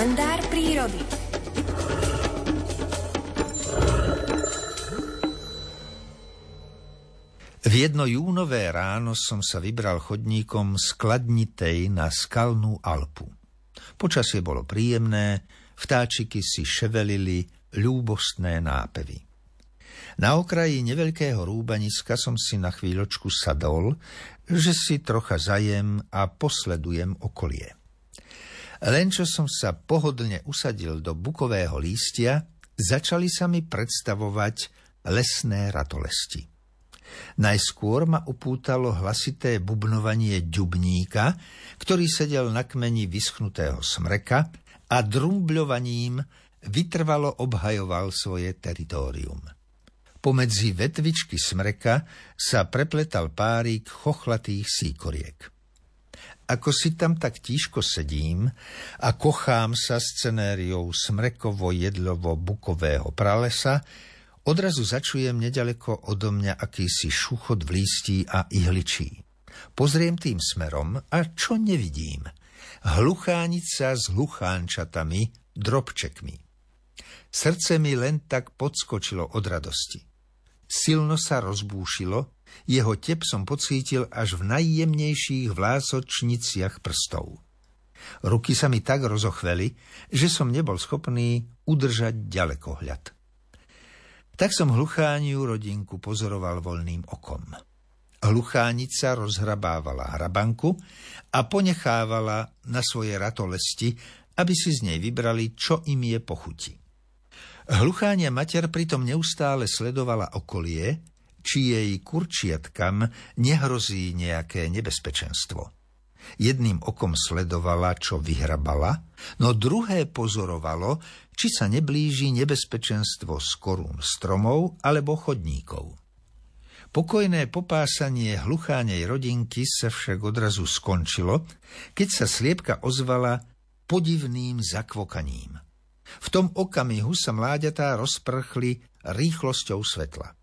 kalendár prírody. V jedno júnové ráno som sa vybral chodníkom z na skalnú Alpu. Počasie bolo príjemné, vtáčiky si ševelili ľúbostné nápevy. Na okraji neveľkého rúbaniska som si na chvíľočku sadol, že si trocha zajem a posledujem okolie. Len čo som sa pohodlne usadil do bukového lístia, začali sa mi predstavovať lesné ratolesti. Najskôr ma upútalo hlasité bubnovanie ďubníka, ktorý sedel na kmeni vyschnutého smreka a drumbľovaním vytrvalo obhajoval svoje teritorium. Pomedzi vetvičky smreka sa prepletal párik chochlatých síkoriek. Ako si tam tak tížko sedím a kochám sa scenériou smrekovo-jedlovo-bukového pralesa, odrazu začujem nedaleko odo mňa akýsi šuchot v lístí a ihličí. Pozriem tým smerom a čo nevidím? Hluchánica s hluchánčatami, drobčekmi. Srdce mi len tak podskočilo od radosti. Silno sa rozbúšilo jeho tep som pocítil až v najjemnejších vlásočniciach prstov. Ruky sa mi tak rozochveli, že som nebol schopný udržať ďalekohľad. Tak som hluchániu rodinku pozoroval voľným okom. Hluchánica rozhrabávala hrabanku a ponechávala na svoje ratolesti, aby si z nej vybrali, čo im je pochuti. Hluchánia mater pritom neustále sledovala okolie, či jej kurčiatkam nehrozí nejaké nebezpečenstvo. Jedným okom sledovala, čo vyhrabala, no druhé pozorovalo, či sa neblíži nebezpečenstvo z korún stromov alebo chodníkov. Pokojné popásanie hluchánej rodinky sa však odrazu skončilo, keď sa sliepka ozvala podivným zakvokaním. V tom okamihu sa mláďatá rozprchli rýchlosťou svetla.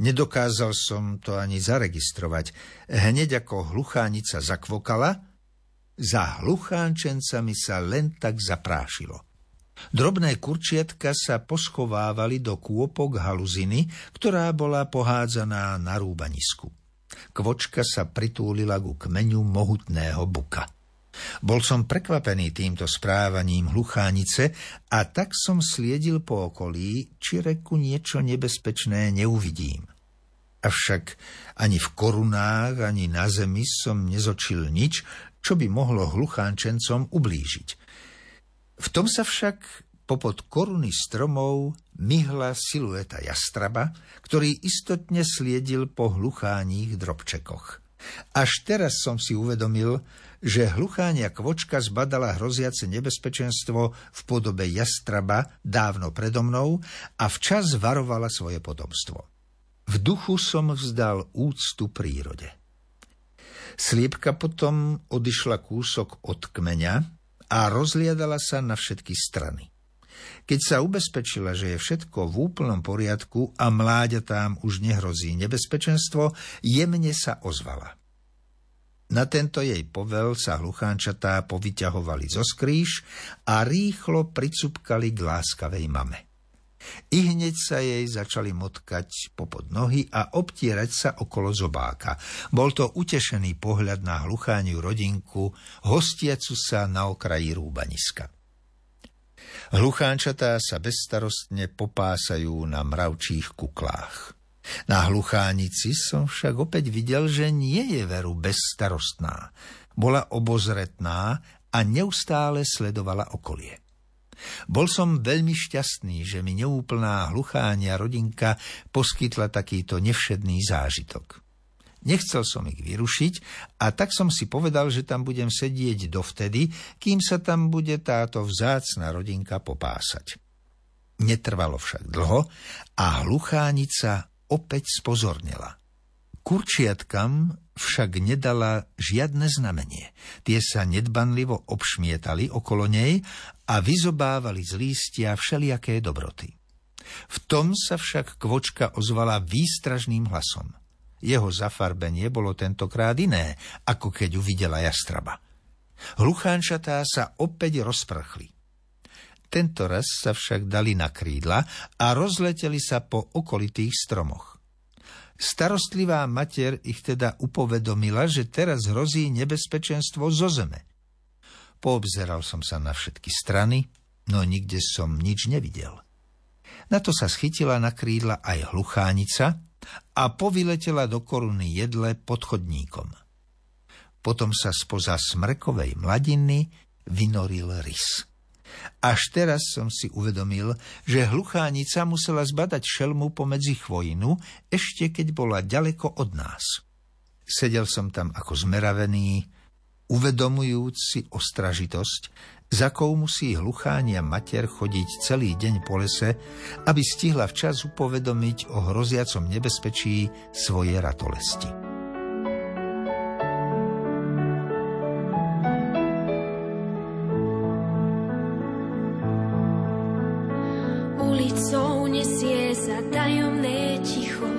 Nedokázal som to ani zaregistrovať. Hneď ako hluchánica zakvokala, za hluchánčencami sa len tak zaprášilo. Drobné kurčiatka sa poschovávali do kôpok haluziny, ktorá bola pohádzaná na rúbanisku. Kvočka sa pritúlila ku kmeňu mohutného buka. Bol som prekvapený týmto správaním hluchánice a tak som sliedil po okolí, či reku niečo nebezpečné neuvidím. Avšak ani v korunách, ani na zemi som nezočil nič, čo by mohlo hluchánčencom ublížiť. V tom sa však popod koruny stromov myhla silueta jastraba, ktorý istotne sliedil po hlucháních drobčekoch. Až teraz som si uvedomil, že hlucháňa kvočka zbadala hroziace nebezpečenstvo v podobe jastraba dávno predo mnou a včas varovala svoje potomstvo. V duchu som vzdal úctu prírode. Sliepka potom odišla kúsok od kmeňa a rozliadala sa na všetky strany. Keď sa ubezpečila, že je všetko v úplnom poriadku a mláďatám už nehrozí nebezpečenstvo, jemne sa ozvala – na tento jej povel sa hluchánčatá povyťahovali zo skrýš a rýchlo pricupkali k láskavej mame. I hneď sa jej začali motkať popod nohy a obtierať sa okolo zobáka. Bol to utešený pohľad na hluchániu rodinku, hostiacu sa na okraji rúbaniska. Hluchánčatá sa bezstarostne popásajú na mravčích kuklách. Na hluchánici som však opäť videl, že nie je veru bezstarostná. Bola obozretná a neustále sledovala okolie. Bol som veľmi šťastný, že mi neúplná hlucháňa rodinka poskytla takýto nevšedný zážitok. Nechcel som ich vyrušiť a tak som si povedal, že tam budem sedieť dovtedy, kým sa tam bude táto vzácna rodinka popásať. Netrvalo však dlho a hluchánica opäť spozornila. Kurčiatkam však nedala žiadne znamenie. Tie sa nedbanlivo obšmietali okolo nej a vyzobávali z lístia všelijaké dobroty. V tom sa však kvočka ozvala výstražným hlasom. Jeho zafarbenie bolo tentokrát iné, ako keď uvidela jastraba. Hluchánčatá sa opäť rozprchli. Tento raz sa však dali na krídla a rozleteli sa po okolitých stromoch. Starostlivá mater ich teda upovedomila, že teraz hrozí nebezpečenstvo zo zeme. Poobzeral som sa na všetky strany, no nikde som nič nevidel. Na to sa schytila na krídla aj hluchánica a povyletela do koruny jedle pod chodníkom. Potom sa spoza smrkovej mladiny vynoril rys. Až teraz som si uvedomil, že hluchánica musela zbadať šelmu pomedzi chvojinu, ešte keď bola ďaleko od nás. Sedel som tam ako zmeravený, uvedomujúci ostražitosť, za kou musí hluchánia mater chodiť celý deň po lese, aby stihla včas upovedomiť o hroziacom nebezpečí svoje ratolesti. Ulicou nesie sa tajomné ticho,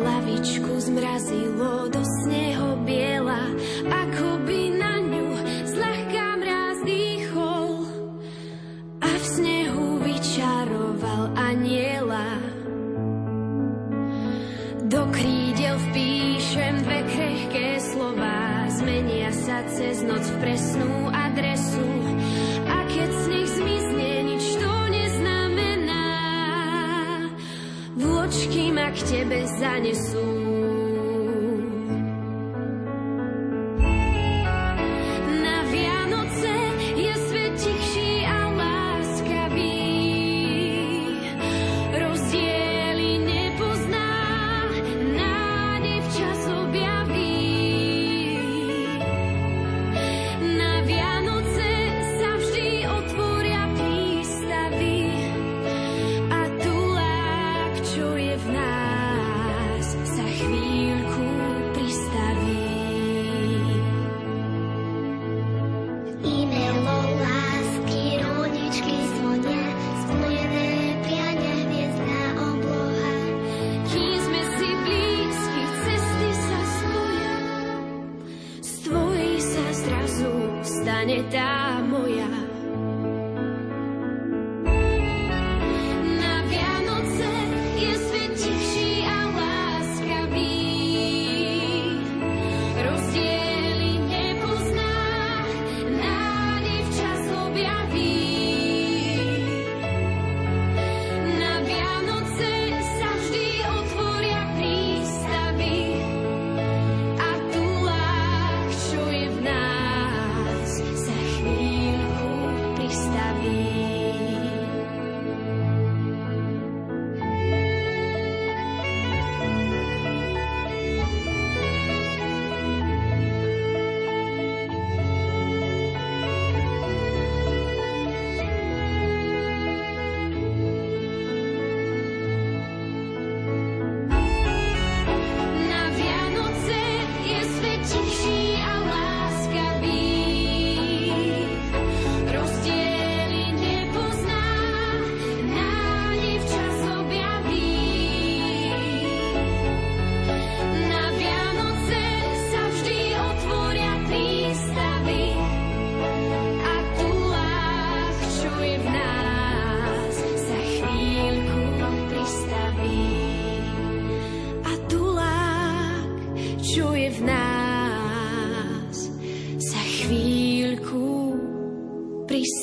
lavičku zmrazilo do sneho biela, ako Do krídel vpíšem dve krehké slova, zmenia sa cez noc v presnú adresu. A keď sneh zmizne, vločky ma k tebe zanesú.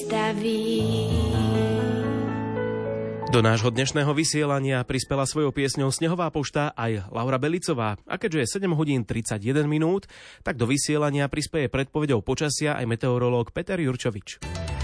Pristaví. Do nášho dnešného vysielania prispela svojou piesňou Snehová pošta aj Laura Belicová. A keďže je 7 hodín 31 minút, tak do vysielania prispieje predpovedou počasia aj meteorológ Peter Jurčovič.